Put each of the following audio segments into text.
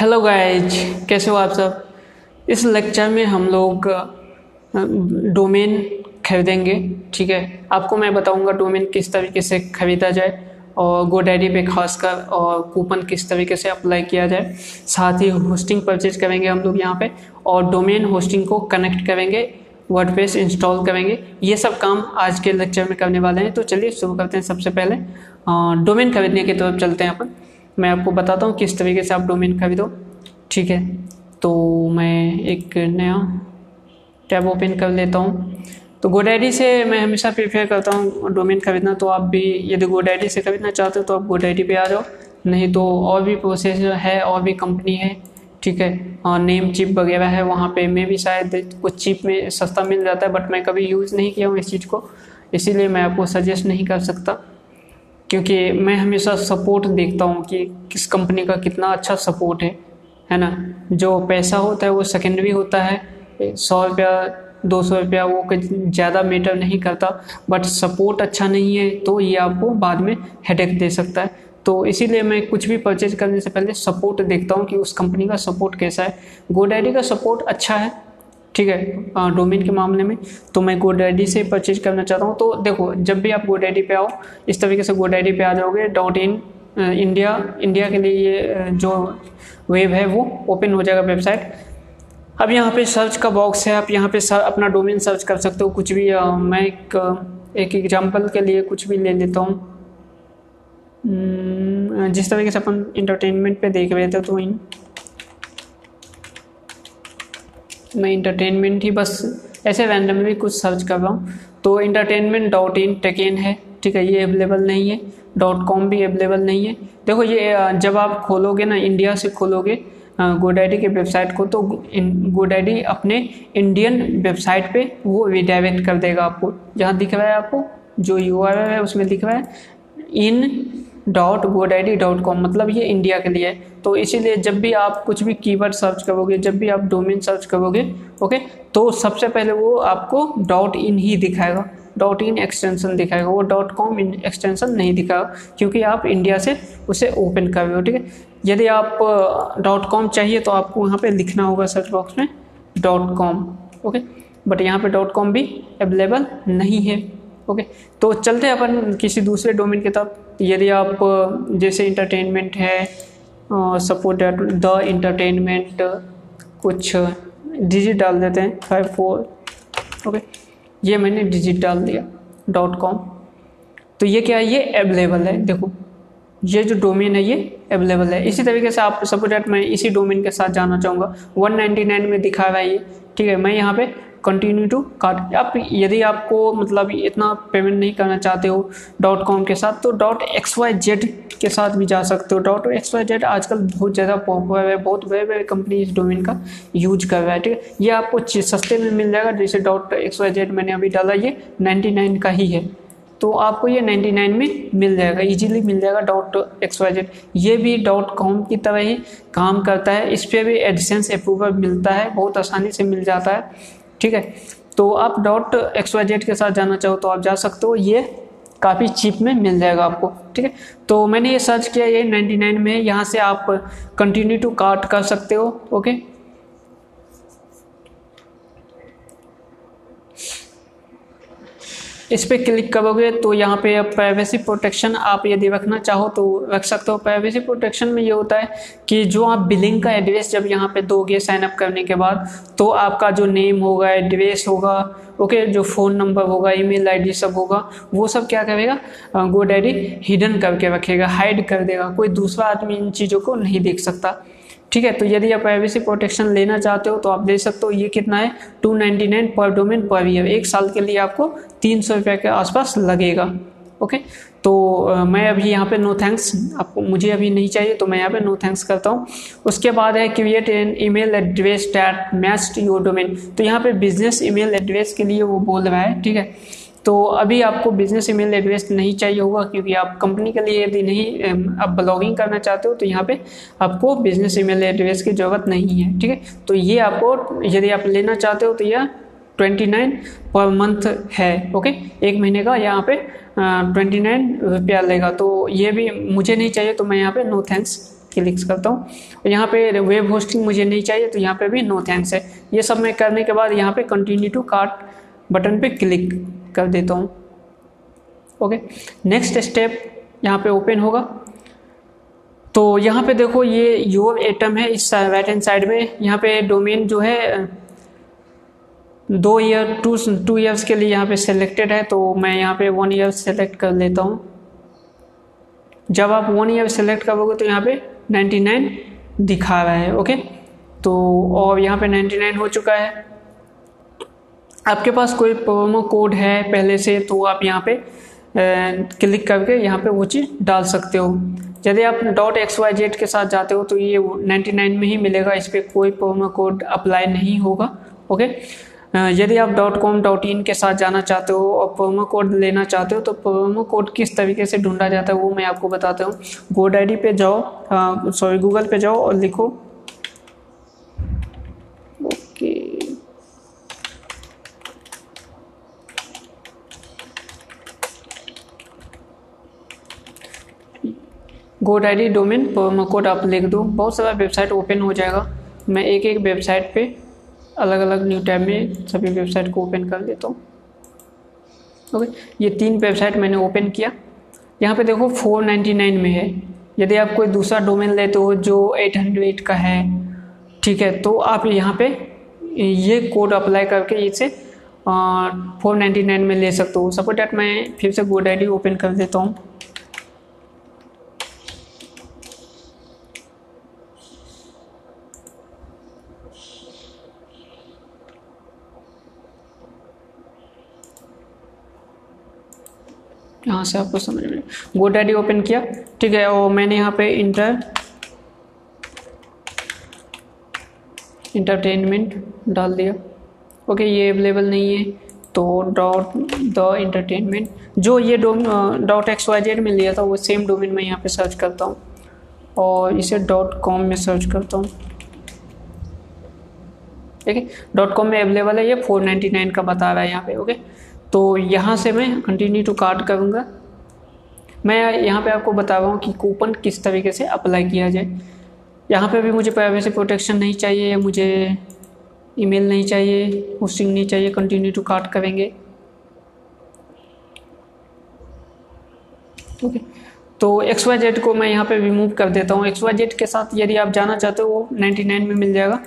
Hello guys कैसे हो आप सब? इस लेक्चर में हम लोग डोमेन खरीदेंगे, ठीक है? आपको मैं बताऊँगा डोमेन किस तरीके से खरीदा जाए और गोडैडी पे खासकर और कूपन किस तरीके से अप्लाई किया जाए। साथ ही होस्टिंग परचेज करेंगे हम लोग यहाँ पे और डोमेन होस्टिंग को कनेक्ट करेंगे वर्डप्रेस इंस्टॉल करेंगे। ये सब काम आज के लेक्चर में करने वाले हैं तो चलिए शुरू करते हैं सबसे पहले। डोमेन खरीदने की तरफ़ चलते हैं अपन। मैं आपको बताता हूँ किस तरीके से आप डोमेन खरीदो ठीक है तो मैं एक नया टैब ओपन कर लेता हूँ। तो गोडैडी से मैं हमेशा प्रीफेयर करता हूँ डोमेन खरीदना। तो आप भी यदि गोडैडी से खरीदना चाहते हो तो आप गोडैडी पे आ जाओ। नहीं तो और भी प्रोसेस है, और भी कंपनी है, ठीक है, और नेम चिप वगैरह है, वहाँ पे मैं भी शायद कुछ चिप में सस्ता मिल जाता है बट मैं कभी यूज़ नहीं किया हूँ इस चीज़ को। इसीलिए मैं आपको सजेस्ट नहीं कर सकता। क्योंकि मैं हमेशा सपोर्ट देखता हूँ कि किस कंपनी का कितना अच्छा सपोर्ट है है ना? जो पैसा होता है वो सेकेंडरी होता है, सौ रुपया, दो सौ रुपया वो ज़्यादा मैटर नहीं करता बट सपोर्ट अच्छा नहीं है तो ये आपको बाद में हेडेक दे सकता है। तो इसीलिए मैं कुछ भी परचेज करने से पहले सपोर्ट देखता हूँ कि उस कंपनी का सपोर्ट कैसा है। गोडैडी का सपोर्ट अच्छा है ठीक है डोमेन के मामले में। तो मैं गोडैडी से परचेज करना चाहता हूँ। तो देखो जब भी आप गोडैडी पे आओ इस तरीके से गोडैडी पे आ जाओगे। डॉट इन इंडिया इंडिया के लिए ये जो वेब है वो ओपन हो जाएगा वेबसाइट अब यहाँ पे सर्च का बॉक्स है। आप यहाँ पे अपना डोमेन सर्च कर सकते हो। कुछ भी आ, मैं एक एक एग्जांपल के लिए कुछ भी ले लेता हूँ। हम्म, जिस तरीके से अपन इंटरटेनमेंट पे देख रहे थे तो इन मैं इंटरटेनमेंट ही बस ऐसे रैंडमली कुछ सर्च कर रहा हूँ। तो इंटरटेनमेंट डॉट इन टेकेन है, ठीक है, ये अवेलेबल नहीं है। डॉट कॉम भी अवेलेबल नहीं है। देखो ये जब आप खोलोगे ना इंडिया से खोलोगे गोडैडी के वेबसाइट को तो गोडैडी अपने इंडियन वेबसाइट पे वो रिडायरेक्ट कर देगा आपको। जहाँ दिख रहा है आपको, जो यू है उसमें दिख रहा है in dot GoDaddy dot com मतलब ये इंडिया के लिए है। तो इसीलिए जब भी आप कुछ भी कीवर्ड सर्च करोगे, जब भी आप डोमेन सर्च करोगे ओके तो सबसे पहले वो आपको डॉट इन ही दिखाएगा। डॉट इन एक्सटेंशन दिखाएगा। वो डॉट कॉम इन एक्सटेंशन नहीं दिखाएगा, क्योंकि आप इंडिया से उसे ओपन कर रहे हो, ठीक है? यदि आप डॉट कॉम चाहिए तो आपको वहाँ पे लिखना होगा सर्च बॉक्स में डॉट कॉम ओके बट यहाँ पे डॉट कॉम भी अवेलेबल नहीं है ओके तो चलते अपन किसी दूसरे डोमेन की तरफ़ यदि आप, जैसे इंटरटेनमेंट है सपोर्ट द इंटरटेनमेंट कुछ डिजिट डाल देते हैं फाइव फोर ओके ये मैंने डिजिट डाल दिया डॉट कॉम तो ये क्या है? ये अवेलेबल है, देखो। ये जो डोमेन है, ये अवेलेबल है। इसी तरीके से आप सपोर्ट मैं इसी डोमेन के साथ जाना चाहूँगा। 199 में दिखा रहा है ये, ठीक है? मैं यहाँ पे कंटिन्यू टू कार्ट आप यदि आपको मतलब इतना पेमेंट नहीं करना चाहते हो डॉट कॉम के साथ तो डॉट एक्स वाई जेड के साथ भी जा सकते हो। डॉट एक्स वाई जेड आजकल बहुत ज़्यादा पॉपुलर है, बहुत बड़े बड़े कंपनी इस डोमेन का यूज़ कर रहा है, ठीक है? ये आपको सस्ते में मिल जाएगा, जैसे डॉट एक्स वाई जेड मैंने अभी डाला, ये नाइन्टी नाइन का ही है। तो आपको ये 99 में मिल जाएगा इजीली मिल जाएगा डॉट एक्स वाई जेड ये भी डॉट कॉम की तरह ही काम करता है, इस पर भी एडिसेंस अप्रूवल मिलता है, बहुत आसानी से मिल जाता है। ठीक है? तो आप डॉट एक्स वाई जेड के साथ जाना चाहो तो आप जा सकते हो। ये काफ़ी चीप में मिल जाएगा आपको, ठीक है? तो मैंने ये सर्च किया, ये 99 में यहाँ से आप कंटिन्यू टू कार्ट कर सकते हो ओके इस पर क्लिक करोगे तो यहाँ पे प्राइवेसी प्रोटेक्शन आप यदि रखना चाहो तो रख सकते हो। प्राइवेसी प्रोटेक्शन में ये होता है कि जो आप बिलिंग का एड्रेस जब यहाँ पे दोगे साइनअप करने के बाद तो आपका जो नेम होगा एड्रेस होगा ओके जो फ़ोन नंबर होगा ईमेल आईडी सब होगा, वो सब क्या करेगा? गोडैडी हिडन करके रखेगा हाइड कर देगा। कोई दूसरा आदमी इन चीज़ों को नहीं देख सकता। ठीक है तो यदि आप प्राइवेसी प्रोटेक्शन लेना चाहते हो तो आप ले सकते हो ये कितना है two ninety nine per domain per year एक साल के लिए आपको तीन सौ रुपये के आसपास लगेगा ओके तो आ, मैं अभी यहाँ पे नो थैंक्स आपको मुझे अभी नहीं चाहिए तो मैं यहाँ पे नो थैंक्स करता हूँ। उसके बाद है create an email address that match your domain तो यहाँ पे बिज़नेस ईमेल एड्रेस के लिए वो बोल रहा है ठीक है? तो अभी आपको बिज़नेस ईमेल एड्रेस नहीं चाहिए होगा, क्योंकि आप कंपनी के लिए यदि नहीं आप ब्लॉगिंग करना चाहते हो तो यहाँ पे आपको बिज़नेस ईमेल एड्रेस की ज़रूरत नहीं है, ठीक है? तो ये आपको, यदि आप लेना चाहते हो तो यह ट्वेंटी नाइन पर मंथ है ओके एक महीने का यहाँ पे ट्वेंटी नाइन रुपया लेगा तो ये भी मुझे नहीं चाहिए तो मैं यहाँ पे नो थैंक्स क्लिक्स करता हूँ। यहाँ पे वेब होस्टिंग मुझे नहीं चाहिए तो यहाँ पे भी नो थैंक्स है। ये सब मैं करने के बाद यहाँ पे कंटिन्यू टू कार्ट बटन पे क्लिक कर देता हूँ। ओके, नेक्स्ट स्टेप यहाँ पे ओपन होगा। तो यहाँ पे देखो ये योर एटम है, इस राइट हैंड साइड में। यहाँ पे डोमेन जो है, दो ईयर टू टू ईयर्स के लिए यहाँ पे सेलेक्टेड है तो मैं यहाँ पे वन ईयर सेलेक्ट कर लेता हूँ। जब आप वन ईयर सेलेक्ट करोगे तो यहाँ पे 99 दिखा रहा है ओके तो और यहाँ पे 99 हो चुका है। आपके पास कोई प्रोमो कोड है पहले से तो आप यहाँ पे क्लिक करके यहाँ पे वो चीज़ डाल सकते हो। यदि आप डॉट एक्स वाई जेड के साथ जाते हो तो ये 99 में ही मिलेगा, इस पर कोई प्रोमो कोड अप्लाई नहीं होगा ओके यदि आप डॉट कॉम डॉट इन के साथ जाना चाहते हो और प्रोमो कोड लेना चाहते हो तो प्रोमो कोड किस तरीके से ढूंढा जाता है, वो मैं आपको बताता हूँ। गोड आई पे जाओ सॉरी गूगल पे जाओ और लिखो GoDaddy domain promo code आप लिख दो। बहुत सारा वेबसाइट ओपन हो जाएगा। मैं एक एक वेबसाइट पे अलग अलग न्यू टैब में सभी वेबसाइट को ओपन कर देता हूँ। ओके, ये तीन वेबसाइट मैंने ओपन किया। यहाँ पे देखो 499 में है। यदि आप कोई दूसरा डोमेन लेते हो जो 808 का है, ठीक है तो आप यहाँ पे ये कोड अप्लाई करके इसे फोर नाइन्टी नाइन में ले सकते हो। सपोज़ डेट मैं फिर से गोड आई ओपन कर देता हूँ। यहाँ से आपको समझ में गोड आई ओपन किया। ठीक है और मैंने यहाँ पे इंटर इंटरटेनमेंट डाल दिया। ओके, ये अवेलेबल नहीं है तो डॉट द इंटरटेनमेंट जो ये डॉट एक्स वाई जेड में लिया था, वो सेम डोमेन में यहाँ पे सर्च करता हूँ। और इसे डॉट कॉम में सर्च करता हूँ। ठीक है डॉट कॉम में अवेलेबल है, ये फोर नाइन्टी नाइन का बता रहा है यहाँ पे, ओके। तो यहाँ से मैं कंटिन्यू टू कार्ड करूँगा। मैं यहाँ पे आपको बता रहा हूँ कि कूपन किस तरीके से अप्लाई किया जाए। यहाँ पे भी मुझे प्राइवेसी प्रोटेक्शन नहीं चाहिए, मुझे ईमेल नहीं चाहिए होस्टिंग नहीं चाहिए कंटिन्यू टू कार्ड करेंगे। ओके तो एक्स वाई जेड को मैं यहाँ पे रिमूव कर देता हूँ। एक्स वाई जेड के साथ यदि आप जाना चाहते हो, वो 99 में मिल जाएगा।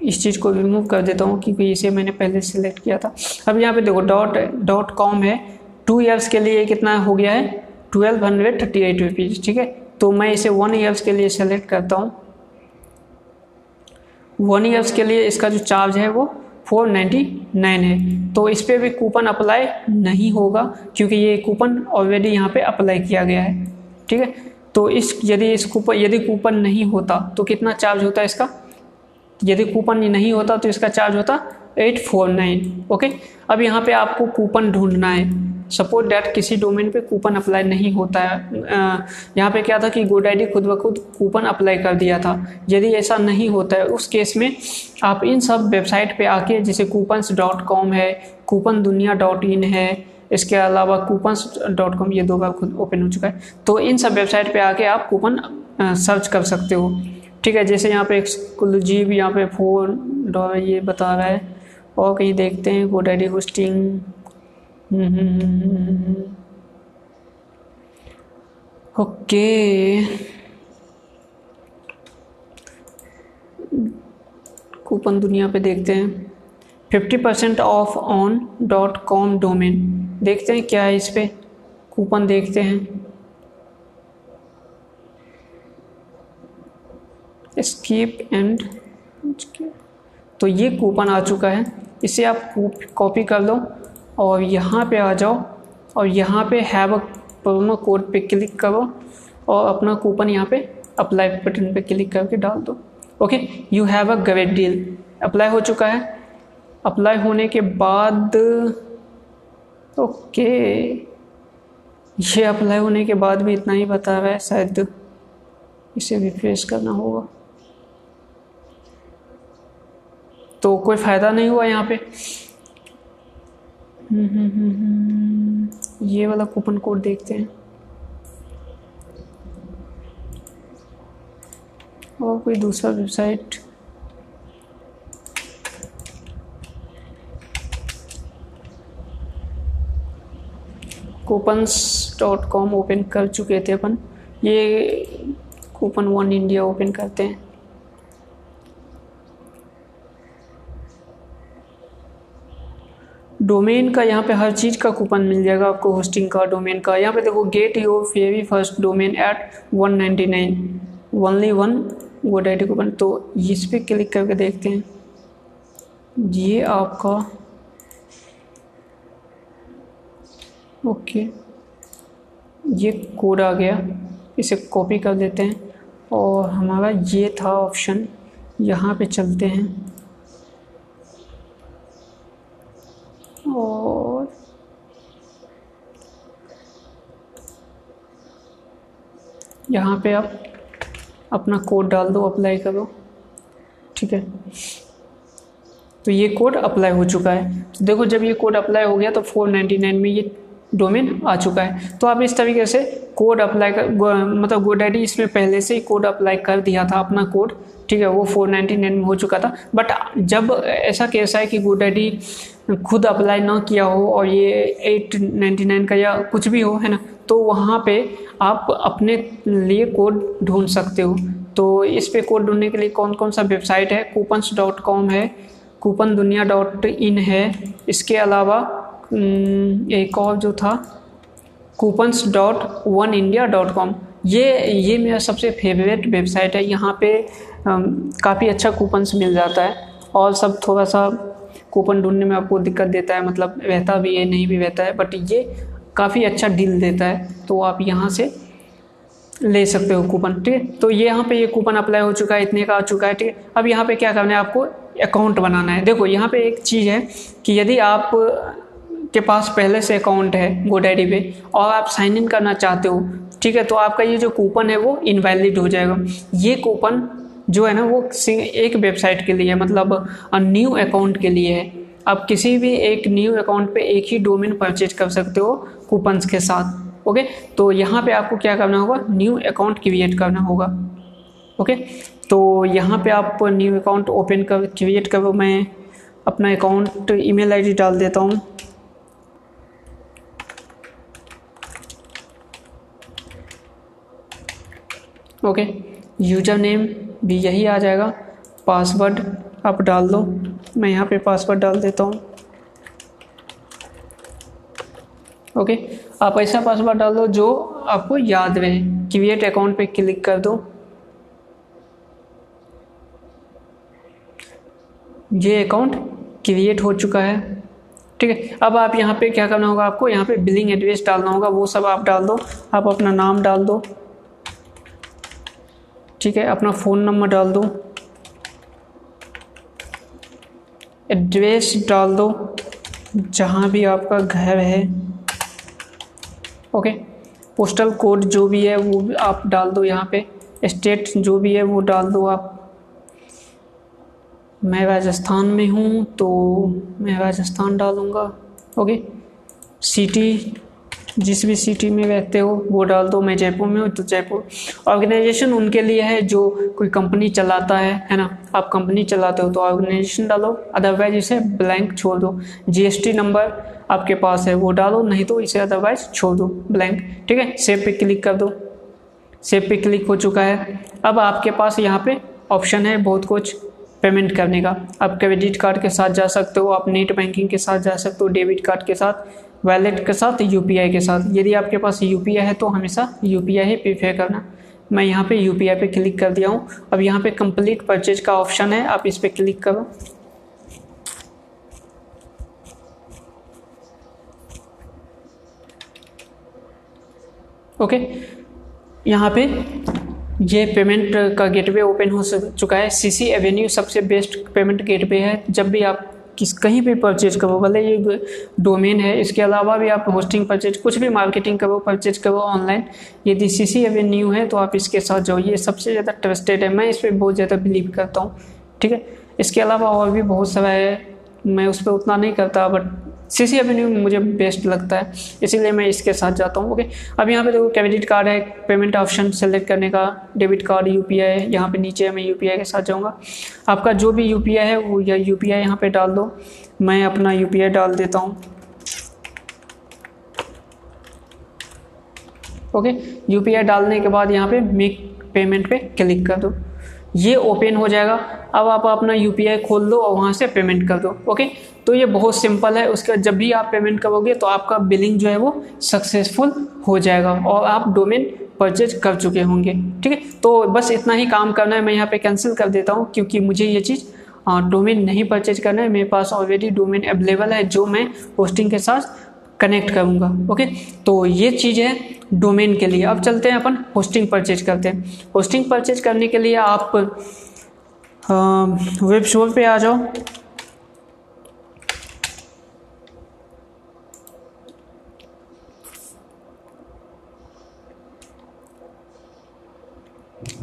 इस चीज़ को रिमूव कर देता हूँ क्योंकि इसे मैंने पहले सेलेक्ट किया था। अब यहाँ पे देखो डॉट डॉट कॉम है। टू ईयर्स के लिए कितना हो गया है? Twelve hundred thirty eight rupees ठीक है? तो मैं इसे वन ईयर्स के लिए सेलेक्ट करता हूँ। वन ईयर्स के लिए इसका जो चार्ज है वो फोर नाइन्टी नाइन है। तो इस पर भी कूपन अप्लाई नहीं होगा क्योंकि ये कूपन ऑलरेडी यहाँ पे अप्लाई किया गया है, ठीक है? तो इस, यदि इस कूपन यदि कूपन नहीं होता तो कितना चार्ज होता है इसका? यदि कूपन नहीं होता तो इसका चार्ज होता एट फोर नाइन ओके अब यहाँ पे आपको कूपन ढूंढना है। सपोज़ डैट किसी डोमेन पे कूपन अप्लाई नहीं होता है। यहाँ पे क्या था कि गुड आईडी खुद ब खुद कूपन अप्लाई कर दिया था। यदि ऐसा नहीं होता है, उस केस में आप इन सब वेबसाइट पे आके, जैसे कूपन्स डॉट कॉम है, कूपन दुनिया डॉट इन है, इसके अलावा कूपन्स डॉट कॉम ये दो बार खुद ओपन हो चुका है। तो इन सब वेबसाइट पे आके आप कूपन सर्च कर सकते हो। ठीक है, जैसे यहाँ पे एक्सक्लूसिव यहाँ पे फ़ोन डॉलर ये बता रहा है। और कहीं देखते हैं GoDaddy hosting okay. Coupon Dunia पे देखते हैं। Fifty percent off on dot com domain देखते हैं क्या है इस पर कूपन देखते हैं। स्कीप एंड तो ये कूपन आ चुका है। इसे आप कॉपी कर लो और यहाँ पे आ जाओ और यहाँ पे हैव अ प्रोमो कोड पे क्लिक करो और अपना कूपन यहाँ पे अप्लाई बटन पे क्लिक करके डाल दो। Okay you have a great deal apply हो चुका है। अप्लाई होने के बाद ओके ये अप्लाई होने के बाद भी इतना ही बता रहा है शायद। इसे रिफ्रेश करना होगा। तो कोई फ़ायदा नहीं हुआ यहाँ पे। हम्म, हम्म, हम्म, ये वाला कूपन कोड देखते हैं। और कोई दूसरा website coupons dot com open कर चुके थे अपन। ये कूपन वन इंडिया ओपन करते हैं। डोमेन का यहाँ पे हर चीज़ का कूपन मिल जाएगा आपको होस्टिंग का डोमेन का। यहाँ पे देखो get your very first domain at one ninety nine only one वो आई कूपन तो इस पर क्लिक करके देखते हैं। ये आपका ओके ये कोड आ गया। इसे कॉपी कर देते हैं। और हमारा ये था ऑप्शन यहाँ पे चलते हैं। और यहाँ पे आप अपना कोड डाल दो अप्लाई करो। ठीक है? तो ये कोड अप्लाई हो चुका है। तो देखो, जब ये कोड अप्लाई हो गया तो 499 में ये डोमेन आ चुका है। तो आप इस तरीके से कोड अप्लाई कर मतलब गोडैडी इसमें पहले से ही कोड अप्लाई कर दिया था अपना कोड ठीक है, वो 499 में हो चुका था। बट जब ऐसा केस है कि गोडैडी खुद अप्लाई ना किया हो और ये 899 का या कुछ भी हो, है ना? तो वहाँ पे आप अपने लिए कोड ढूंढ सकते हो। तो इस पे कोड ढूँढने के लिए कौन कौन सा वेबसाइट है? कूपन्स डॉट कॉम है कूपन दुनिया डॉट इन है। इसके अलावा एक और जो था coupons dot one India dot com ये ये मेरा सबसे फेवरेट वेबसाइट है। यहाँ पे काफ़ी अच्छा कूपन्स मिल जाता है। और सब थोड़ा सा कूपन ढूँढने में आपको दिक्कत देता है मतलब रहता भी है, नहीं भी रहता है बट ये काफ़ी अच्छा डील देता है तो आप यहाँ से ले सकते हो कूपन, ठीक है? तो ये यहाँ पे ये कूपन अप्लाई हो चुका है, इतने का आ चुका है, ठीक है? अब यहाँ पे क्या करना है, आपको अकाउंट बनाना है। देखो, यहाँ पे एक चीज़ है कि यदि आप के पास पहले से अकाउंट है गोडैडी पे, और आप साइन इन करना चाहते हो, ठीक है? तो आपका ये जो कूपन है वो इनवैलिड हो जाएगा। ये कूपन जो है ना, वो एक वेबसाइट के लिए मतलब न्यू अकाउंट के लिए है। आप किसी भी एक न्यू अकाउंट पे एक ही डोमेन परचेज कर सकते हो कूपन्स के साथ ओके तो यहाँ पे आपको क्या करना होगा? न्यू अकाउंट क्रिएट करना होगा ओके तो यहाँ पे आप न्यू अकाउंट ओपन कर क्रिएट करो। मैं अपना अकाउंट ईमेल आईडी डाल देता हूँ। ओके यूज़र नेम भी यही आ जाएगा। पासवर्ड आप डाल दो। मैं यहाँ पे पासवर्ड डाल देता हूँ। ओके, आप ऐसा पासवर्ड डाल दो जो आपको याद रहे। क्रिएट अकाउंट पे क्लिक कर दो। ये अकाउंट क्रिएट हो चुका है। ठीक है, अब आप यहाँ पे क्या करना होगा आपको, यहाँ पे बिलिंग एड्रेस डालना होगा। वो सब आप डाल दो। आप अपना नाम डाल दो। ठीक है, अपना फ़ोन नंबर डाल दो। एड्रेस डाल दो, जहाँ भी आपका घर है। ओके पोस्टल कोड जो भी है, वो भी आप डाल दो यहाँ पे। स्टेट जो भी है, वो डाल दो आप। मैं राजस्थान में हूँ तो मैं राजस्थान डालूँगा। ओके सिटी जिस भी सिटी में रहते हो, वो डाल दो, मैं जयपुर में हूँ तो जयपुर। ऑर्गेनाइजेशन उनके लिए है जो कोई कंपनी चलाता है है ना? आप कंपनी चलाते हो तो ऑर्गेनाइजेशन डालो अदरवाइज़ इसे ब्लैंक छोड़ दो। जीएसटी नंबर आपके पास है, वो डालो, नहीं तो इसे अदरवाइज़ छोड़ दो ब्लैंक ठीक है? सेव पे क्लिक कर दो। सेव पे क्लिक हो चुका है। अब आपके पास यहाँ पे ऑप्शन है बहुत कुछ पेमेंट करने का। आप क्रेडिट कार्ड के साथ जा सकते हो, आप नेट बैंकिंग के साथ जा सकते हो डेबिट कार्ड के साथ। वैलेट के साथ यूपीआई के साथ। यदि आपके पास यूपीआई है तो हमेशा यू ही प्रीफेयर करना। मैं यहाँ पे यूपीआई पे क्लिक कर दिया हूँ। अब यहाँ पे कंप्लीट परचेज का ऑप्शन है। आप इस पर क्लिक करो। ओके यहाँ पे ये पेमेंट का गेटवे ओपन हो चुका है। सीसी एवेन्यू सबसे बेस्ट पेमेंट गेटवे है। जब भी आप किस, कहीं भी परचेज करो, भले ये डोमेन है, इसके अलावा भी आप होस्टिंग परचेज कुछ भी मार्केटिंग करो परचेज करो ऑनलाइन यदि सी सी अभी एवेन्यू है तो आप इसके साथ जाओ। ये सबसे ज़्यादा ट्रस्टेड है। मैं इस पर बहुत ज़्यादा बिलीव करता हूँ, ठीक है? इसके अलावा और भी बहुत सारा है, मैं उस पर उतना नहीं करता बट सी सी एवेन्यू मुझे बेस्ट लगता है, इसीलिए मैं इसके साथ जाता हूँ। ओके अब यहाँ पे देखो क्रेडिट कार्ड है पेमेंट ऑप्शन सेलेक्ट करने का debit card U P I यहाँ पर नीचे मैं यू पी आई के साथ जाऊँगा। आपका जो भी यू पी आई है, वो या यू पी आई यहाँ पर डाल दो, मैं अपना यू पी आई डाल देता हूँ। ओके यू पी आई डालने के बाद यहाँ पे मेक पेमेंट पे क्लिक कर दो। ये ओपन हो जाएगा। अब आप अपना यूपीआई खोल दो और वहाँ से पेमेंट कर दो ओके तो ये बहुत सिंपल है। उसके जब भी आप पेमेंट करोगे तो आपका बिलिंग जो है वो सक्सेसफुल हो जाएगा और आप डोमेन परचेज कर चुके होंगे, ठीक है? तो बस इतना ही काम करना है। मैं यहाँ पे कैंसिल कर देता हूँ क्योंकि मुझे ये चीज़ डोमेन नहीं परचेज करना है। मेरे पास ऑलरेडी डोमेन अवेलेबल है, जो मैं पोस्टिंग के साथ कनेक्ट करूँगा ओके तो ये चीज़ है डोमेन के लिए। अब चलते हैं अपन होस्टिंग परचेज करते हैं। होस्टिंग परचेज करने के लिए आप वेब शोर पे आ जाओ।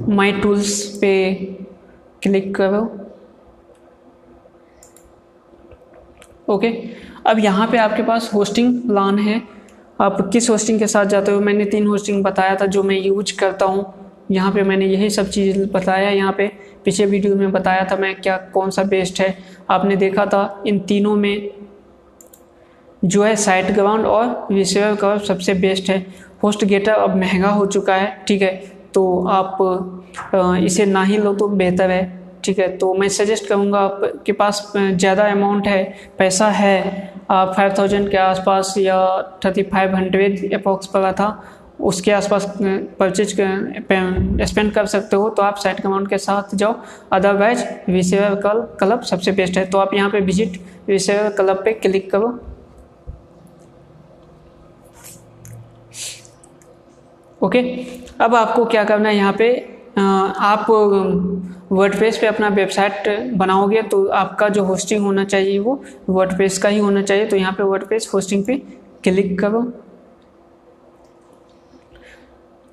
माई टूल्स पे क्लिक करो। ओके अब यहाँ पे आपके पास होस्टिंग प्लान है। आप किस होस्टिंग के साथ जाते हो? मैंने तीन होस्टिंग बताया था जो मैं यूज़ करता हूँ। यहाँ पे मैंने यही सब चीज़ बताया यहाँ पे। पिछले वीडियो में बताया था मैं क्या, कौन सा बेस्ट है। आपने देखा था इन तीनों में जो है साइट ग्राउंड और रिसीवर का सबसे बेस्ट है। होस्ट गेटर अब महँगा हो चुका है, ठीक है? तो आप इसे ना ही लो तो बेहतर है। ठीक है तो मैं सजेस्ट करूँगा आपके पास ज़्यादा अमाउंट है, पैसा है, आप फाइव थाउज़ेंड के आसपास या थर्टी फाइव हंड्रेड अप्रॉक्स पड़ा था, उसके आसपास परचेज स्पेंड कर सकते हो तो आप साइट अमाउंट के साथ जाओ। अदरवाइज़ रिसेवर क्लब सबसे बेस्ट है। तो आप यहाँ पे विज़िट रिसेवर क्लब पे क्लिक करो। ओके अब आपको क्या करना है यहाँ पे? आप वर्डप्रेस पे अपना वेबसाइट बनाओगे तो आपका जो होस्टिंग होना चाहिए वो वर्डप्रेस का ही होना चाहिए। तो यहाँ पे वर्डप्रेस होस्टिंग पे क्लिक करो।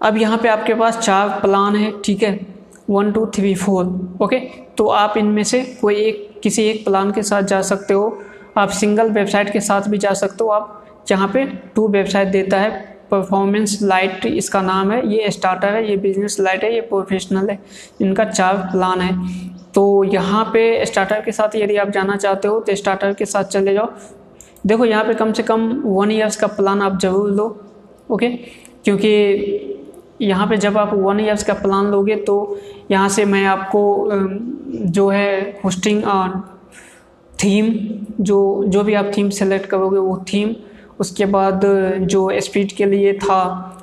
अब यहाँ पे आपके पास चार प्लान है, ठीक है? One two three four okay तो आप इनमें से कोई एक, किसी एक प्लान के साथ जा सकते हो। आप सिंगल वेबसाइट के साथ भी जा सकते हो। आप जहाँ पे टू वेबसाइट देता है परफॉर्मेंस लाइट इसका नाम है। ये स्टार्टर है, ये बिज़नेस लाइट है, ये प्रोफेशनल है। इनका चार प्लान है। तो यहाँ पे स्टार्टर के साथ यदि आप जाना चाहते हो तो स्टार्टर के साथ चले जाओ। देखो, यहाँ पे कम से कम वन ईयर्स का प्लान आप ज़रूर लो ओके क्योंकि यहाँ पे जब आप वन ईयर्स का प्लान लोगे तो यहाँ से मैं आपको जो है होस्टिंग थीम जो जो भी आप थीम सेलेक्ट करोगे, वो थीम उसके बाद जो स्पीड के लिए था,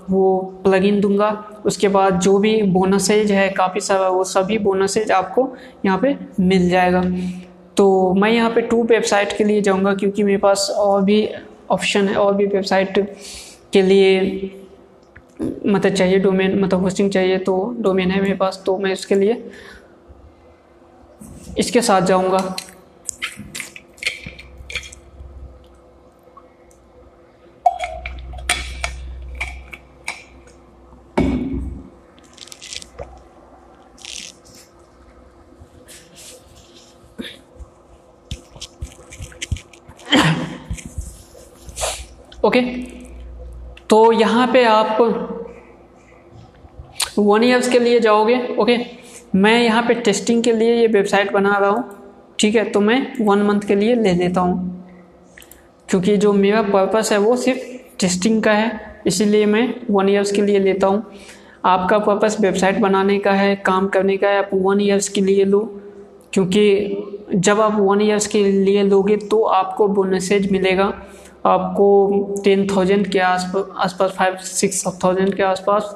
वो प्लगइन दूँगा। उसके बाद जो भी बोनसेज है, काफ़ी सारा वो सभी बोनसेज आपको यहाँ पे मिल जाएगा। तो मैं यहाँ पे टू वेबसाइट के लिए जाऊँगा, क्योंकि मेरे पास और भी ऑप्शन है, और भी वेबसाइट के लिए मतलब चाहिए डोमेन मतलब होस्टिंग चाहिए तो डोमेन है मेरे पास तो मैं इसके लिए, इसके साथ जाऊँगा। ओके? तो यहाँ पे आप वन ईयर्स के लिए जाओगे, ओके? मैं यहाँ पे टेस्टिंग के लिए ये वेबसाइट बना रहा हूँ, ठीक है? तो मैं वन मंथ के लिए ले लेता हूँ। क्योंकि जो मेरा पर्पस है वो सिर्फ़ टेस्टिंग का है, इसीलिए मैं वन ईयर्स के लिए लेता हूँ। आपका पर्पस वेबसाइट बनाने का है, काम करने का है, आप वन ईयर्स के लिए लो। क्योंकि जब आप वन ईयर्स के लिए लोगे तो आपको बोनसेज मिलेगा। आपको टेन थाउज़ेंड के आस आसपास फाइव सिक्स थाउज़ेंड के आसपास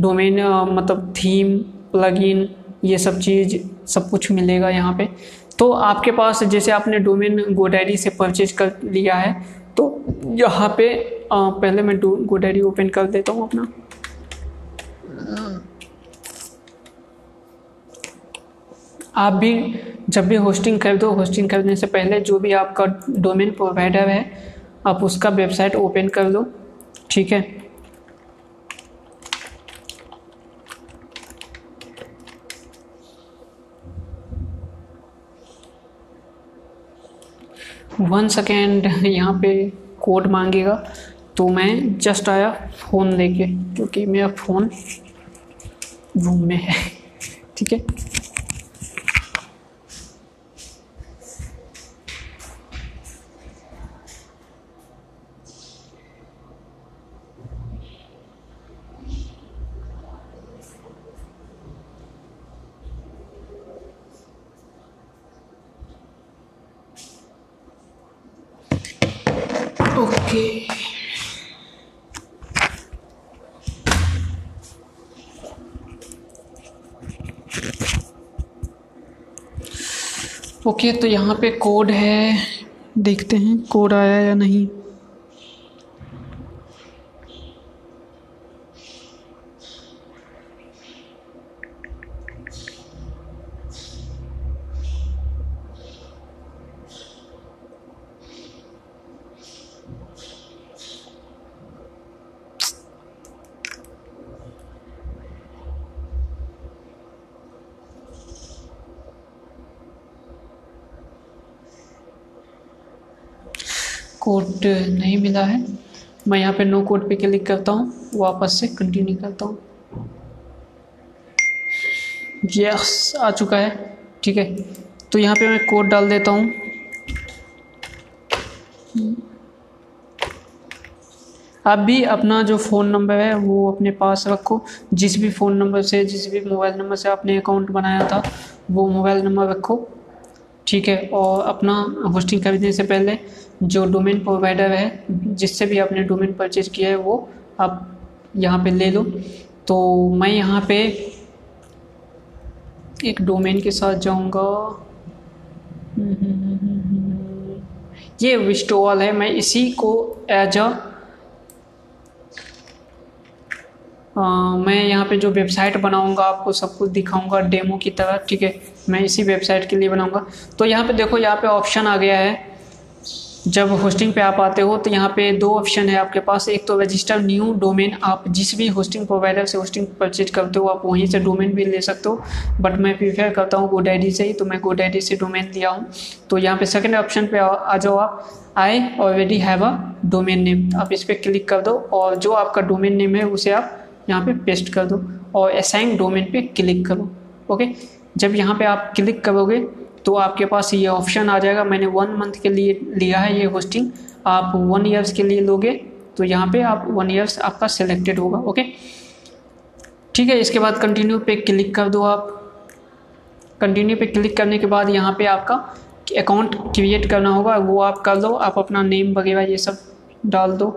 डोमेन मतलब थीम प्लगइन ये सब चीज़ सब कुछ मिलेगा यहाँ पे। तो आपके पास जैसे आपने डोमेन गोडायरी से परचेज कर लिया है तो यहाँ पे आ, पहले मैं गोडायरी ओपन कर देता हूँ अपना। आप भी जब भी होस्टिंग खरीदो होस्टिंग खरीदने से पहले जो भी आपका डोमेन प्रोवाइडर है आप उसका वेबसाइट ओपन कर दो, ठीक है? वन सेकेंड यहाँ पे कोड मांगेगा तो मैं जस्ट आया फ़ोन लेके, क्योंकि मेरा फ़ोन रूम में है, ठीक है? ओके ओके तो यहाँ पे कोड है. देखते हैं कोड आया या नहीं कोड नहीं मिला है मैं यहाँ पे नो कोड पे क्लिक करता हूँ, वापस से कंटिन्यू करता हूँ। यस आ चुका है, ठीक है। तो यहाँ पे मैं कोड डाल देता हूँ। आप भी अपना जो फ़ोन नंबर है, वो अपने पास रखो। जिस भी फ़ोन नंबर से, जिस भी मोबाइल नंबर से आपने अकाउंट बनाया था, वो मोबाइल नंबर रखो, ठीक है। और अपना होस्टिंग खरीदने से पहले जो डोमेन प्रोवाइडर है, जिससे भी आपने डोमेन परचेज किया है, वो आप यहाँ पे ले लो। तो मैं यहाँ पे एक डोमेन के साथ जाऊँगा। ये विस्टोवल है, मैं इसी को एज अ, मैं यहाँ पे जो वेबसाइट बनाऊँगा, आपको सब कुछ दिखाऊँगा डेमो की तरह, ठीक है? मैं इसी वेबसाइट के लिए बनाऊँगा। तो यहाँ पे देखो, यहाँ पे ऑप्शन आ गया है। जब होस्टिंग पे आप आते हो तो यहाँ पे दो ऑप्शन है आपके पास। एक तो रजिस्टर न्यू डोमेन आप जिस भी होस्टिंग प्रोवाइडर से होस्टिंग परचेज करते हो, आप वहीं से डोमेन भी ले सकते हो। बट मैं प्रीफेयर करता हूँ गोडैडी से ही तो मैं गोडैडी से डोमेन लिया हूँ। तो यहाँ पे सेकंड ऑप्शन पे आ जाओ आप। I already have a domain name आप इस पर क्लिक कर दो और जो आपका डोमेन नेम है, उसे आप यहाँ पे पेस्ट कर दो और असाइन डोमेन पे क्लिक करो। ओके जब यहाँ पे आप क्लिक करोगे तो आपके पास ये ऑप्शन आ जाएगा। मैंने वन मंथ के लिए लिया है ये होस्टिंग आप वन ईयर्स के लिए लोगे तो यहाँ पे आप वन ईयर्स आपका सिलेक्टेड होगा ओके ठीक है, इसके बाद कंटिन्यू पे क्लिक कर दो आप। कंटिन्यू पे क्लिक करने के बाद यहाँ पे आपका अकाउंट क्रिएट करना होगा। वो आप कर लो, आप अपना नेम वगैरह ये सब डाल दो।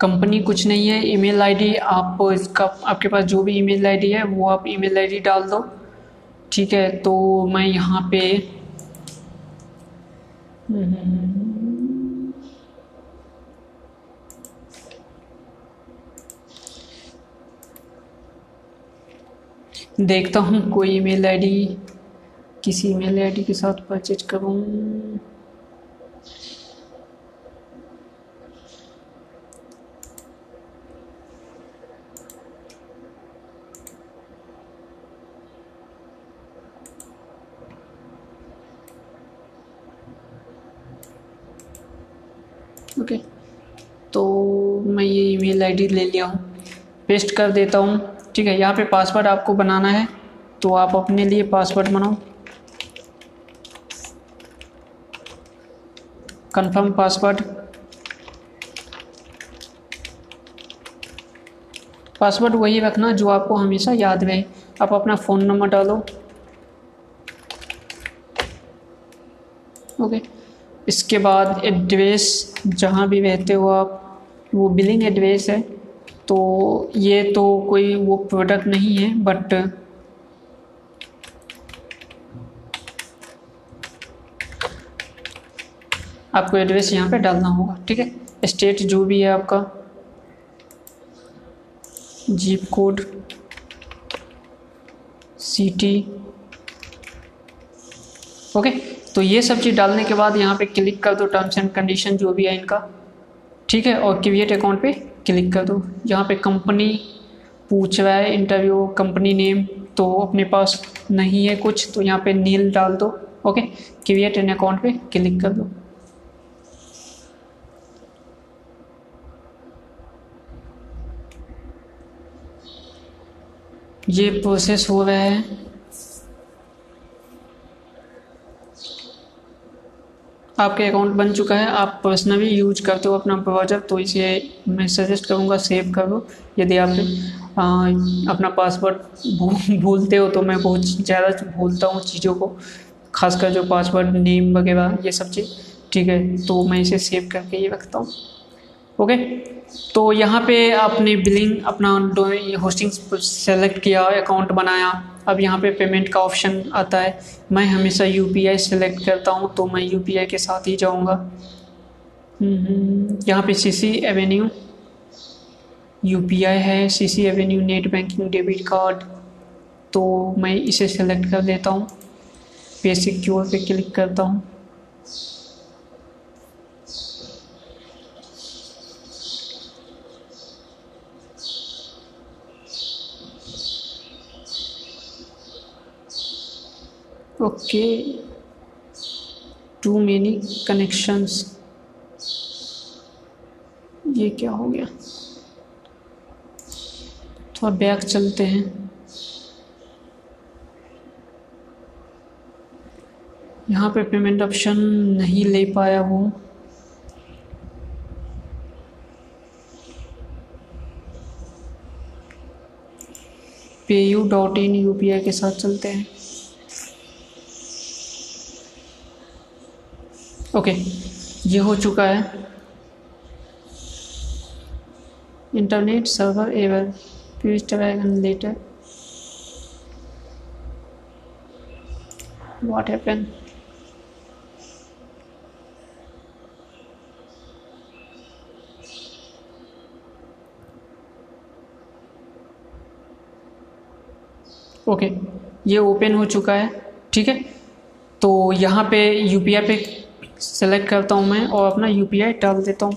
कंपनी कुछ नहीं है, ईमेल आईडी आप इसका, आपके पास जो भी ईमेल आईडी है, वो आप ईमेल आईडी डाल दो। ठीक है तो मैं यहाँ पे देखता हूँ, कोई ईमेल आईडी, किसी ईमेल आईडी के साथ परचेज करूँ ओके तो मैं ये ईमेल आईडी ले लिया हूँ। पेस्ट कर देता हूँ। ठीक है, यहाँ पे पासवर्ड आपको बनाना है तो आप अपने लिए पासवर्ड बनाओ। कंफर्म पासवर्ड पासवर्ड वही रखना जो आपको हमेशा याद रहे। आप अपना फ़ोन नंबर डालो। ओके इसके बाद एड्रेस जहाँ भी रहते हो आप। वो बिलिंग एड्रेस है तो ये तो कोई वो प्रोडक्ट नहीं है बट आपको एड्रेस यहाँ पे डालना होगा, ठीक है? स्टेट जो भी है आपका जीप कोड सिटी ओके तो ये सब चीज़ डालने के बाद यहाँ पे क्लिक कर दो टर्म्स एंड कंडीशन जो भी है इनका। ठीक है, और क्रिएट अकाउंट पे क्लिक कर दो। यहाँ पे कंपनी पूछ रहा है इंटरव्यू कंपनी नेम तो अपने पास नहीं है कुछ तो यहाँ पे नील डाल दो। ओके क्रिएट एन अकाउंट पे क्लिक कर दो। ये प्रोसेस हो रहा है। आपके अकाउंट बन चुका है आप पर्सनली यूज़ करते हो अपना ब्राउज़र तो इसे मैं सजेस्ट करूँगा सेव करो। यदि आप आ, अपना पासवर्ड भूलते हो तो मैं बहुत ज़्यादा भूलता हूँ चीज़ों को खासकर जो पासवर्ड नेम वगैरह ये सब चीज़। ठीक है तो मैं इसे सेव करके ही रखता हूँ। ओके तो यहाँ पे आपने बिलिंग अपना होस्टिंग सेलेक्ट किया अकाउंट बनाया। अब यहाँ पे पेमेंट का ऑप्शन आता है। मैं हमेशा यू पी आई सेलेक्ट करता हूँ तो मैं यू पी आई के साथ ही जाऊँगा। हम्म, यहाँ पे C C Avenue U P I है C C Avenue net banking debit card तो मैं इसे सेलेक्ट कर लेता हूँ। पे सिक्योर पे क्लिक करता हूँ। ओके टू मेनी कनेक्शंस ये क्या हो गया? थोड़ा बैक चलते हैं। यहाँ पे पेमेंट ऑप्शन नहीं ले पाया वो PayU dot in U P I के साथ चलते हैं। ओके ये हो चुका है। Internet server ever try later. What happened? Okay okay, ये ओपन हो चुका है ठीक है? तो यहाँ पे यू पे सेलेक्ट करता हूँ मैं और अपना यू डाल देता हूँ।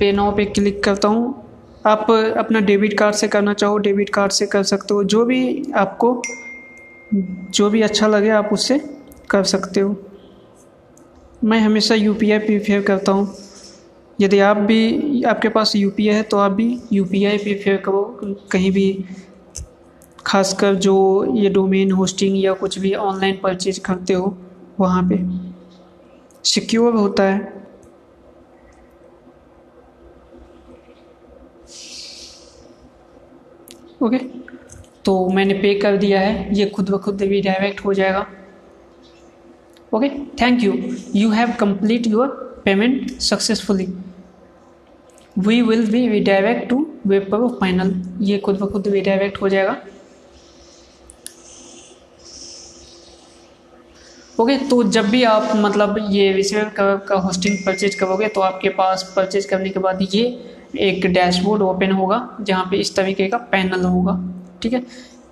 पे नाउ पे क्लिक करता हूँ। आप अपना डेबिट कार्ड से करना चाहो, डेबिट कार्ड से कर सकते हो। जो भी आपको, जो भी अच्छा लगे आप उससे कर सकते हो। मैं हमेशा यू पी आई प्रीफेयर करता हूँ। यदि आप भी, आपके पास यू पी आई है तो आप भी यू पी आई प्रीफेयर करो। कहीं भी, खासकर जो ये डोमेन होस्टिंग या कुछ भी ऑनलाइन परचेज करते हो, वहाँ पे। सिक्योर होता है। ओके तो मैंने पे कर दिया है। ये खुद ब खुद भी डायरेक्ट हो जाएगा। Okay thank you. You have complete your payment successfully. We will be redirect to web पर फाइनल ये खुद ब खुद रिडायरेक्ट हो जाएगा। ओके okay, तो जब भी आप मतलब ये रिसीवर का, का होस्टिंग परचेज करोगे तो आपके पास परचेज करने के बाद ये एक डैशबोर्ड ओपन होगा जहाँ पे इस तरीके का पैनल होगा। ठीक है?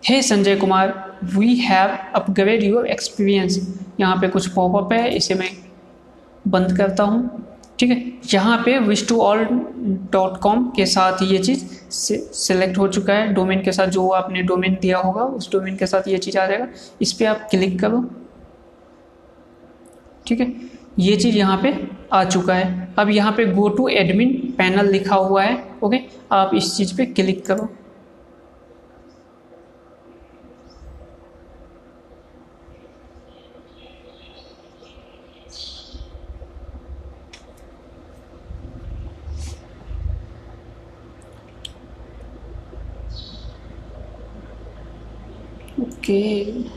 Hey Sanjay Kumar we have upgrade your experience यहाँ पे कुछ पॉपअप है, इसे मैं बंद करता हूँ। ठीक है? यहाँ पे wish to all dot com के साथ ये चीज़ सेलेक्ट हो चुका है। डोमेन के साथ जो आपने डोमेन दिया होगा, उस डोमेन के साथ ये चीज़ आ जाएगा। इस पर आप क्लिक करो। ठीक है? ये चीज़ यहाँ पे आ चुका है। अब यहाँ पे गो टू एडमिन पैनल लिखा हुआ है। ओके आप इस चीज़ पे क्लिक करो। Okay.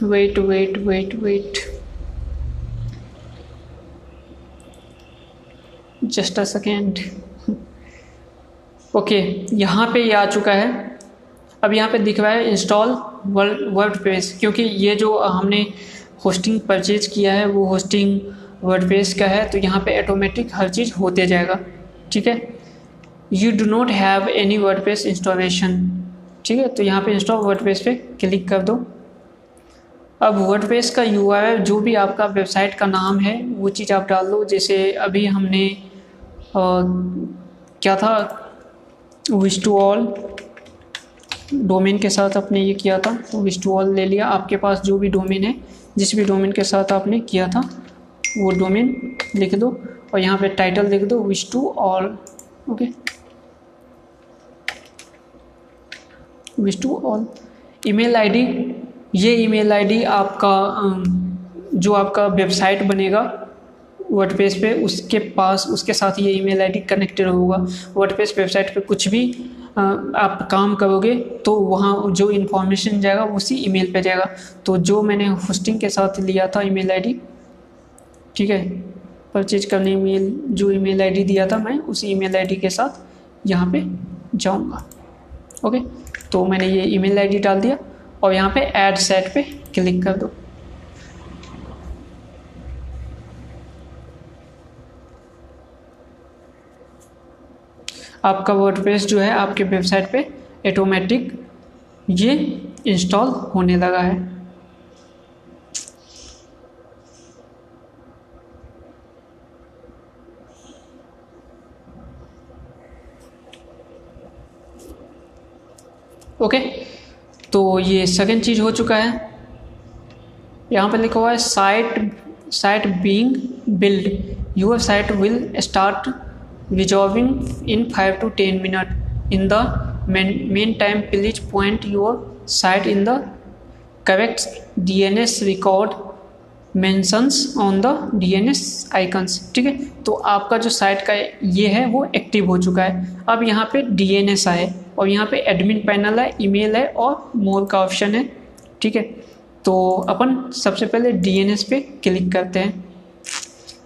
wait wait wait wait. Just a second okay यहाँ पे ये आ चुका है। अब यहाँ पे दिख रहा है इंस्टॉल वर्ड वर्ड पेज क्योंकि ये जो हमने होस्टिंग परचेज किया है वो होस्टिंग वर्ड पेज का है तो यहाँ पे ऑटोमेटिक हर चीज़ होते जाएगा ठीक है? You do not have any word page installation ठीक है? तो यहाँ पे इंस्टॉल वर्ड पेज पे क्लिक कर दो। अब वर्ड वर्डप्रेस का यू जो भी आपका वेबसाइट का नाम है वो चीज़ आप डाल दो जैसे अभी हमने आ, क्या था? विश टू ऑल डोमेन के साथ आपने ये किया था तो विश टू ऑल ले लिया। आपके पास जो भी डोमेन है, जिस भी डोमेन के साथ आपने किया था, वो डोमेन लिख दो और यहाँ पे टाइटल लिख दो wish to all okay wish to all email ID ये ईमेल आईडी आपका जो आपका वेबसाइट बनेगा वर्डपेज पे, उसके पास, उसके साथ ये ईमेल आईडी कनेक्टेड होगा। वर्डपेज वेबसाइट पे कुछ भी आप काम करोगे तो वहाँ जो इन्फॉर्मेशन जाएगा, उसी ईमेल पे जाएगा। तो जो मैंने होस्टिंग के साथ लिया था ईमेल आईडी ठीक है? परचेज करने ईमेल जो ईमेल आईडी दिया था मैं, उसी ईमेल आईडी के साथ यहाँ पे जाऊँगा। ओके तो मैंने ये ईमेल आईडी डाल दिया और यहाँ पे ऐड सेट पे क्लिक कर दो। आपका वर्डप्रेस जो है आपके वेबसाइट पे ऑटोमेटिक ये इंस्टॉल होने लगा है। ओके तो ये सेकेंड चीज़ हो चुका है। यहाँ पर लिखा हुआ है site site being build your site will start two ten minute in the meantime please point your site in the correct D N S record mentions on the D N S icons ठीक है? तो आपका जो site का ये है, वो active हो चुका है। अब यहाँ पे एस आए और यहाँ पे एडमिन पैनल है ईमेल है और मोर का ऑप्शन है, ठीक है? तो अपन सबसे पहले डीएनएस पे क्लिक करते हैं।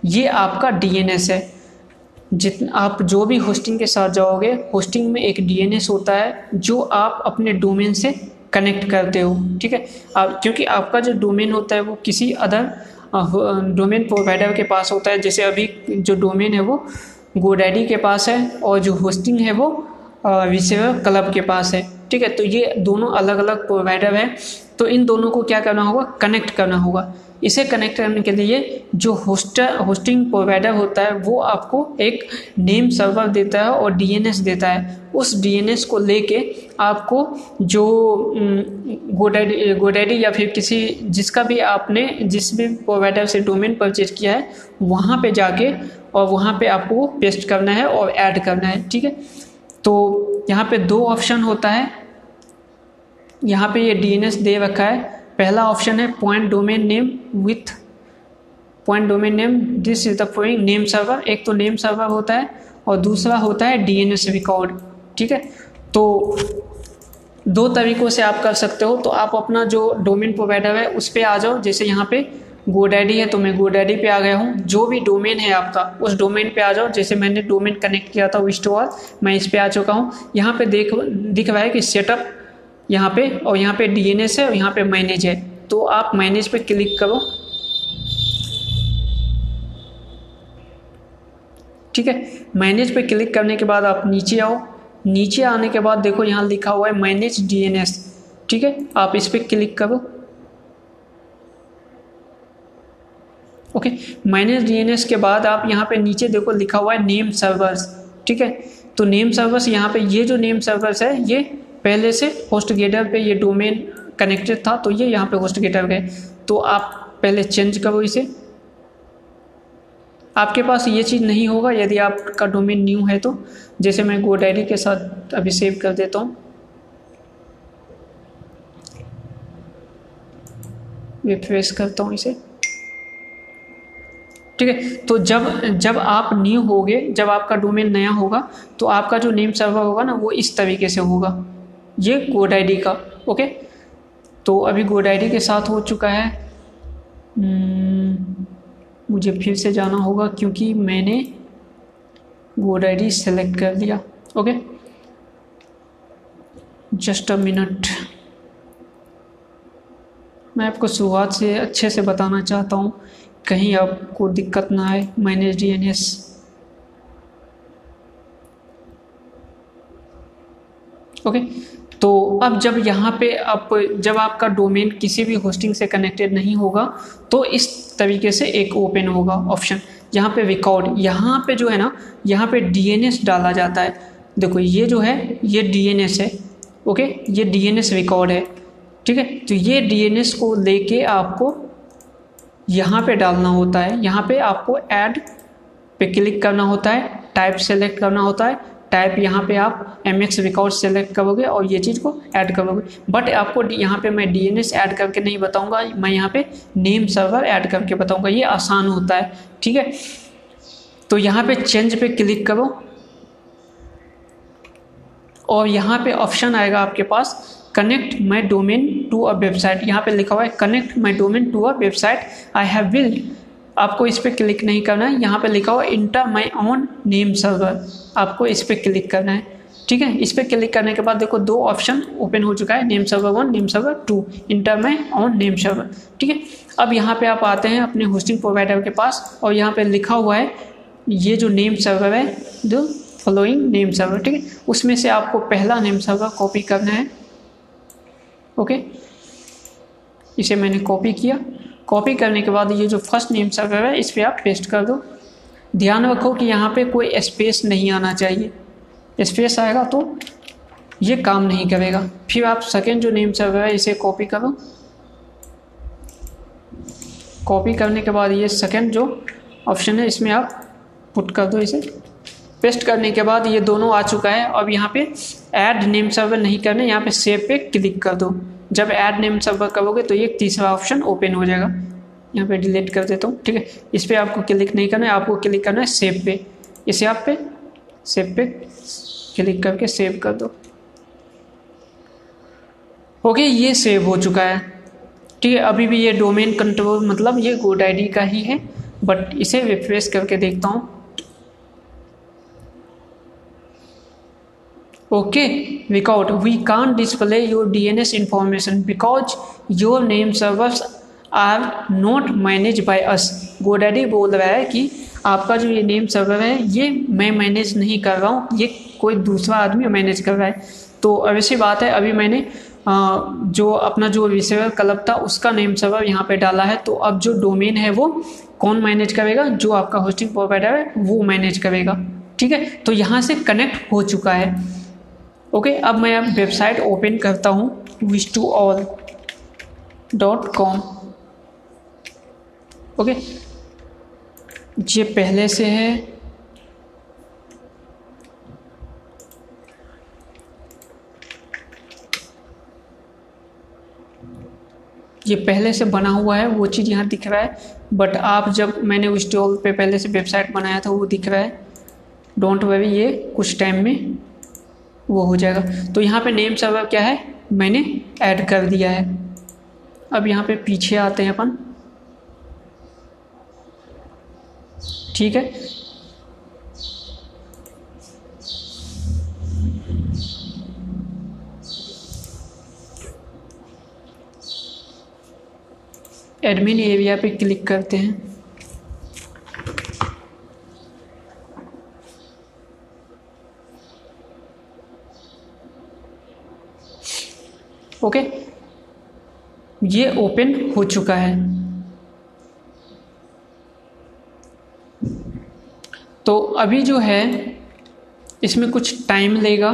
ये आपका डीएनएस है। जित, आप जो भी होस्टिंग के साथ जाओगे होस्टिंग में एक डीएनएस होता है, जो आप अपने डोमेन से कनेक्ट करते हो, ठीक है? आप, क्योंकि आपका जो डोमेन होता है वो किसी अदर डोमेन प्रोवाइडर के पास होता है, जैसे अभी जो डोमेन है वो गोडैडी के पास है, और जो होस्टिंग है वो रिसीवर क्लब के पास है, ठीक है? तो ये दोनों अलग अलग प्रोवाइडर हैं तो इन दोनों को क्या करना होगा? कनेक्ट करना होगा। इसे कनेक्ट करने के लिए जो होस्टर होस्टिंग प्रोवाइडर होता है, वो आपको एक नेम सर्वर देता है और डीएनएस देता है। उस डीएनएस को लेके आपको जो गोडैडी गोडैडी या फिर किसी, जिसका भी आपने जिस भी प्रोवाइडर से डोमेन परचेज किया है, वहाँ पे जाके और वहाँ पे आपको पेस्ट करना है और ऐड करना है, ठीक है? तो यहाँ पे दो ऑप्शन होता है। यहाँ पे ये डीएनएस दे रखा है। पहला ऑप्शन है point domain name with point domain name this is the point name server एक तो नेम सर्वर होता है और दूसरा होता है डीएनएस रिकॉर्ड ठीक है? तो दो तरीकों से आप कर सकते हो तो आप अपना जो डोमेन प्रोवाइडर है, उस पर आ जाओ। जैसे यहाँ पे गोडैडी है तो मैं गोडैडी पे आ गया हूँ। जो भी डोमेन है आपका, उस डोमेन पे आ जाओ। जैसे मैंने डोमेन कनेक्ट किया था विस्टोर मैं इस पर आ चुका हूँ। यहाँ पे देख, दिख रहा है कि सेटअप यहाँ पे और यहाँ पे डीएनएस है और यहाँ पे मैनेज है। तो आप मैनेज पे क्लिक करो। ठीक है? मैनेज पे क्लिक करने के बाद आप नीचे आओ। नीचे आने के बाद देखो यहाँ लिखा हुआ है मैनेज डीएनएस ठीक है? आप इस पर क्लिक करो। ओके? माइनस डीएनएस के बाद आप यहाँ पे नीचे देखो लिखा हुआ है नेम सर्वर्स। ठीक है? तो नेम सर्वर्स यहाँ पे ये जो नेम सर्वर्स है, ये पहले से होस्ट गेटर पे ये डोमेन कनेक्टेड था तो ये यहाँ पे होस्ट गेटर गए। तो आप पहले चेंज करो इसे। आपके पास ये चीज़ नहीं होगा, यदि आपका डोमेन न्यू है तो। जैसे मैं गो डायरी के साथ अभी सेव कर देता हूँ। रिफ्रेश करता हूँ इसे। ठीक है तो जब जब आप न्यू होगे, जब आपका डोमेन नया होगा तो आपका जो नेम सर्वर होगा ना, वो इस तरीके से होगा। ये गोड आई का ओके तो अभी गोड आईडी के साथ हो चुका है। हम्म, मुझे फिर से जाना होगा क्योंकि मैंने गोड आईडी सेलेक्ट कर लिया ओके जस्ट अ मिनट मैं आपको शुरुआत से अच्छे से बताना चाहता हूँ कहीं आपको दिक्कत ना आए manage D N S okay तो अब जब यहाँ पे आप, जब आपका डोमेन किसी भी होस्टिंग से कनेक्टेड नहीं होगा तो इस तरीके से एक ओपन होगा ऑप्शन यहाँ पे रिकॉर्ड यहाँ पे जो है ना, यहाँ पे डीएनएस डाला जाता है। देखो, ये जो है, ये डीएनएस है ओके ये डीएनएस रिकॉर्ड है, ठीक है? तो ये डीएनएस को लेके आपको यहाँ पे डालना होता है। यहाँ पे आपको ऐड पे क्लिक करना होता है टाइप सेलेक्ट करना होता है टाइप यहाँ पे आप एम एक्स रिकॉर्ड सेलेक्ट करोगे और ये चीज़ को ऐड करोगे। बट आपको यहाँ पे मैं डी एन एस ऐड करके नहीं बताऊँगा। मैं यहाँ पे नेम सर्वर ऐड करके बताऊँगा। ये आसान होता है, ठीक है? तो यहाँ पे चेंज पे क्लिक करो। और यहाँ पे ऑप्शन आएगा आपके पास connect my domain to a website यहाँ पे लिखा हुआ है connect my domain to a website I have build आपको इस पर क्लिक नहीं करना है। यहाँ पर लिखा हुआ enter my own name server आपको इस पर क्लिक करना है। ठीक है? इस पर क्लिक करने के बाद देखो, दो ऑप्शन ओपन हो चुका है name server one name server two enter my own name server ठीक है? अब यहाँ पे आप आते हैं अपने होस्टिंग प्रोवाइडर के पास और यहाँ पे लिखा हुआ है, ये जो नेम सर्वर है जो फॉलोइंग नेम सर्वर ठीक है? उसमें से आपको पहला नेम सर्वर कॉपी करना है। ओके इसे मैंने कॉपी किया। कॉपी करने के बाद ये जो फ़र्स्ट नेम सर्वर है, इस पर आप पेस्ट कर दो। ध्यान रखो कि यहाँ पे कोई स्पेस नहीं आना चाहिए। स्पेस आएगा तो ये काम नहीं करेगा। फिर आप सेकेंड जो नेम सर्वर है, इसे कॉपी करो। कॉपी करने के बाद ये सेकेंड जो ऑप्शन है, इसमें आप पुट कर दो इसे। पेस्ट करने के बाद ये दोनों आ चुका है। अब यहाँ पे ऐड नेम सर्वर नहीं करना, यहाँ पे सेव पे क्लिक कर दो। जब ऐड नेम सर्वर करोगे तो ये तीसरा ऑप्शन ओपन हो जाएगा। यहाँ पे डिलीट कर देता हूँ, ठीक है? इस पर आपको क्लिक नहीं करना है, आपको क्लिक करना है सेव पे। इसे आप पे सेव पे क्लिक करके सेव कर दो। ओके ये सेव हो चुका है, ठीक है? अभी भी ये डोमेन कंट्रोल मतलब ये गुड आईडी का ही है बट इसे रिफ्रेश करके देखता हूँ। Okay record we can't display your dns information because your name servers are not manage by us GoDaddy बोल रहा है कि आपका जो ये नेम सर्वर है, ये मैं मैनेज नहीं कर रहा हूँ, ये कोई दूसरा आदमी मैनेज कर रहा है। तो ऐसी बात है, अभी मैंने जो अपना जो रिसीवर क्लब था, उसका नेम सर्वर यहाँ पे डाला है। तो अब जो डोमेन है वो कौन मैनेज करेगा? जो आपका होस्टिंग प्रोवाइडर है, वो मैनेज करेगा। ठीक है? तो यहाँ से कनेक्ट हो चुका है। ओके अब मैं अब वेबसाइट ओपन करता हूँ wish to all dot com okay ये पहले से है। ये पहले से बना हुआ है, वो चीज़ यहाँ दिख रहा है बट आप जब मैंने उस टॉल पे पहले से वेबसाइट बनाया था, वो दिख रहा है। डोंट वरी ये कुछ टाइम में वो हो जाएगा। तो यहाँ पे नेम सर्वर क्या है? मैंने ऐड कर दिया है। अब यहाँ पे पीछे आते हैं अपन। ठीक है? एडमिन एरिया पे क्लिक करते हैं। ओके? ये ओपन हो चुका है। तो अभी जो है, इसमें कुछ टाइम लेगा।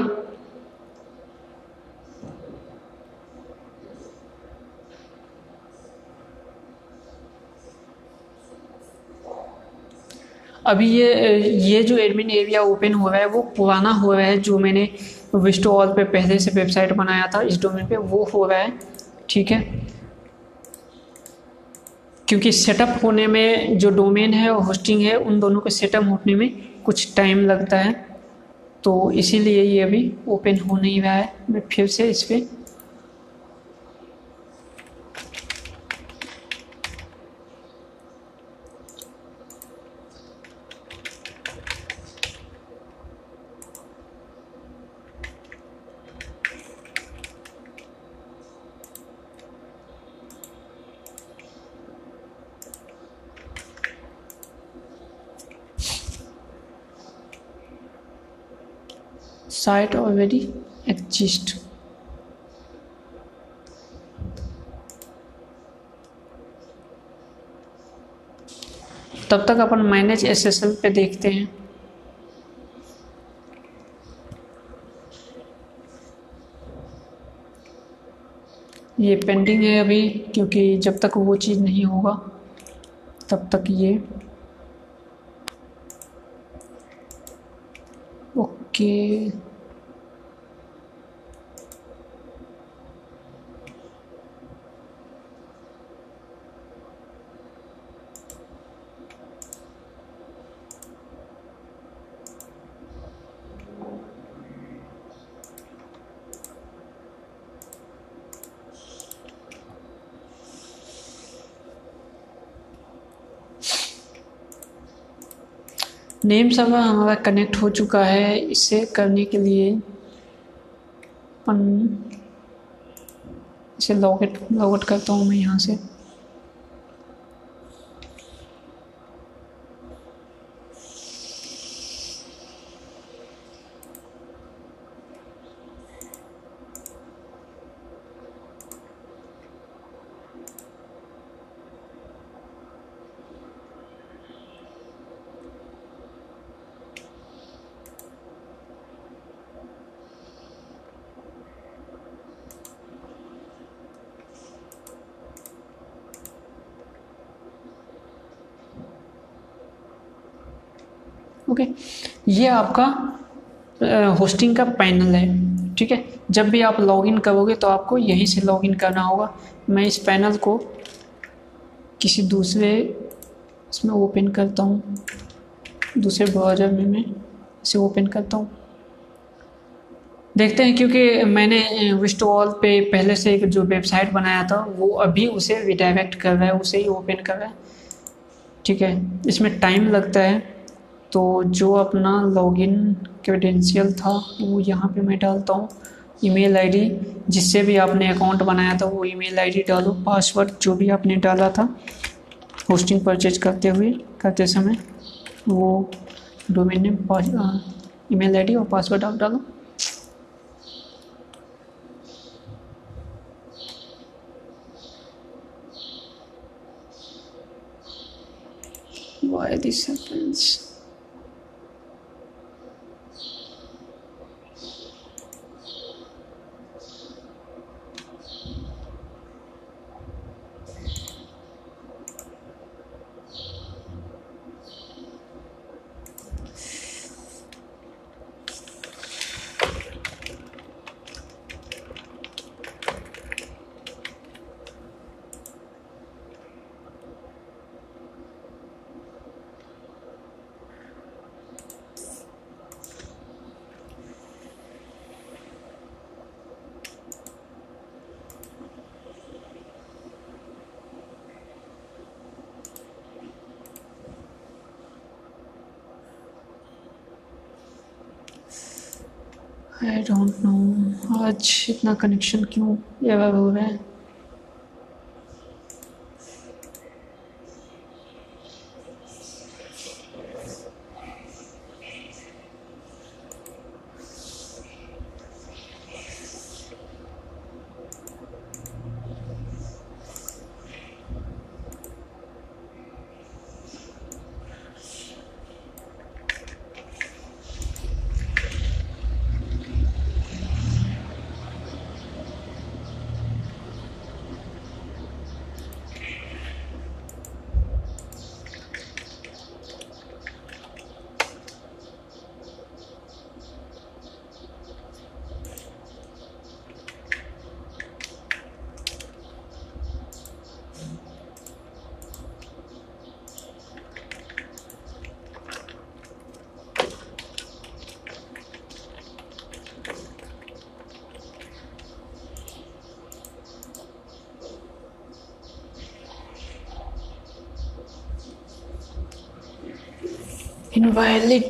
अभी ये ये जो एडमिन एरिया ओपन हो रहा है, वो पुराना हो रहा है, जो मैंने विस्टो ऑल पे पहले से वेबसाइट बनाया था, इस डोमेन पे वो हो रहा है, ठीक है? क्योंकि सेटअप होने में जो डोमेन है और होस्टिंग है, उन दोनों के सेटअप होने में कुछ टाइम लगता है। तो इसीलिए ये अभी ओपन हो नहीं रहा है। मैं फिर से इस पर site already exist. तब तक अपन मैनेज एसएसएल पे देखते हैं। ये पेंडिंग है अभी, क्योंकि जब तक वो चीज़ नहीं होगा, तब तक ये। ओके। नेम सर्वर हमारा कनेक्ट हो चुका है इसे करने के लिए। अपन इसे लॉग लॉगआउट लॉगआउट करता हूँ मैं यहाँ से। ओके? ये आपका होस्टिंग का पैनल है, ठीक है? जब भी आप लॉगिन करोगे तो आपको यहीं से लॉगिन करना होगा। मैं इस पैनल को किसी दूसरे, इसमें ओपन करता हूँ। दूसरे ब्राउज़र में मैं इसे ओपन करता हूँ। देखते हैं, क्योंकि मैंने विस्टॉल पे पहले से एक जो वेबसाइट बनाया था, वो अभी उसे रिडायरेक्ट कर रहा है, उसे ही ओपन कर रहा है। ठीक है? इसमें टाइम लगता है। तो जो अपना लॉगिन क्रेडेंशियल था, वो यहाँ पे मैं डालता हूँ। ईमेल आईडी जिससे भी आपने अकाउंट बनाया था, वो ईमेल आईडी डालो। पासवर्ड जो भी आपने डाला था होस्टिंग परचेज करते हुए, करते समय, वो डोमेन नेम ईमेल आईडी और पासवर्ड आप डालो। Why this happens I don't know आज इतना कनेक्शन क्यों एवर हो रहा है? inviolate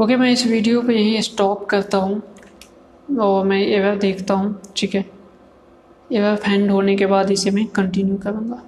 ओके मैं इस वीडियो को यहीं स्टॉप करता हूँ और मैं एवर देखता हूँ, ठीक है? एवर फैंड होने के बाद इसे मैं कंटिन्यू करूँगा।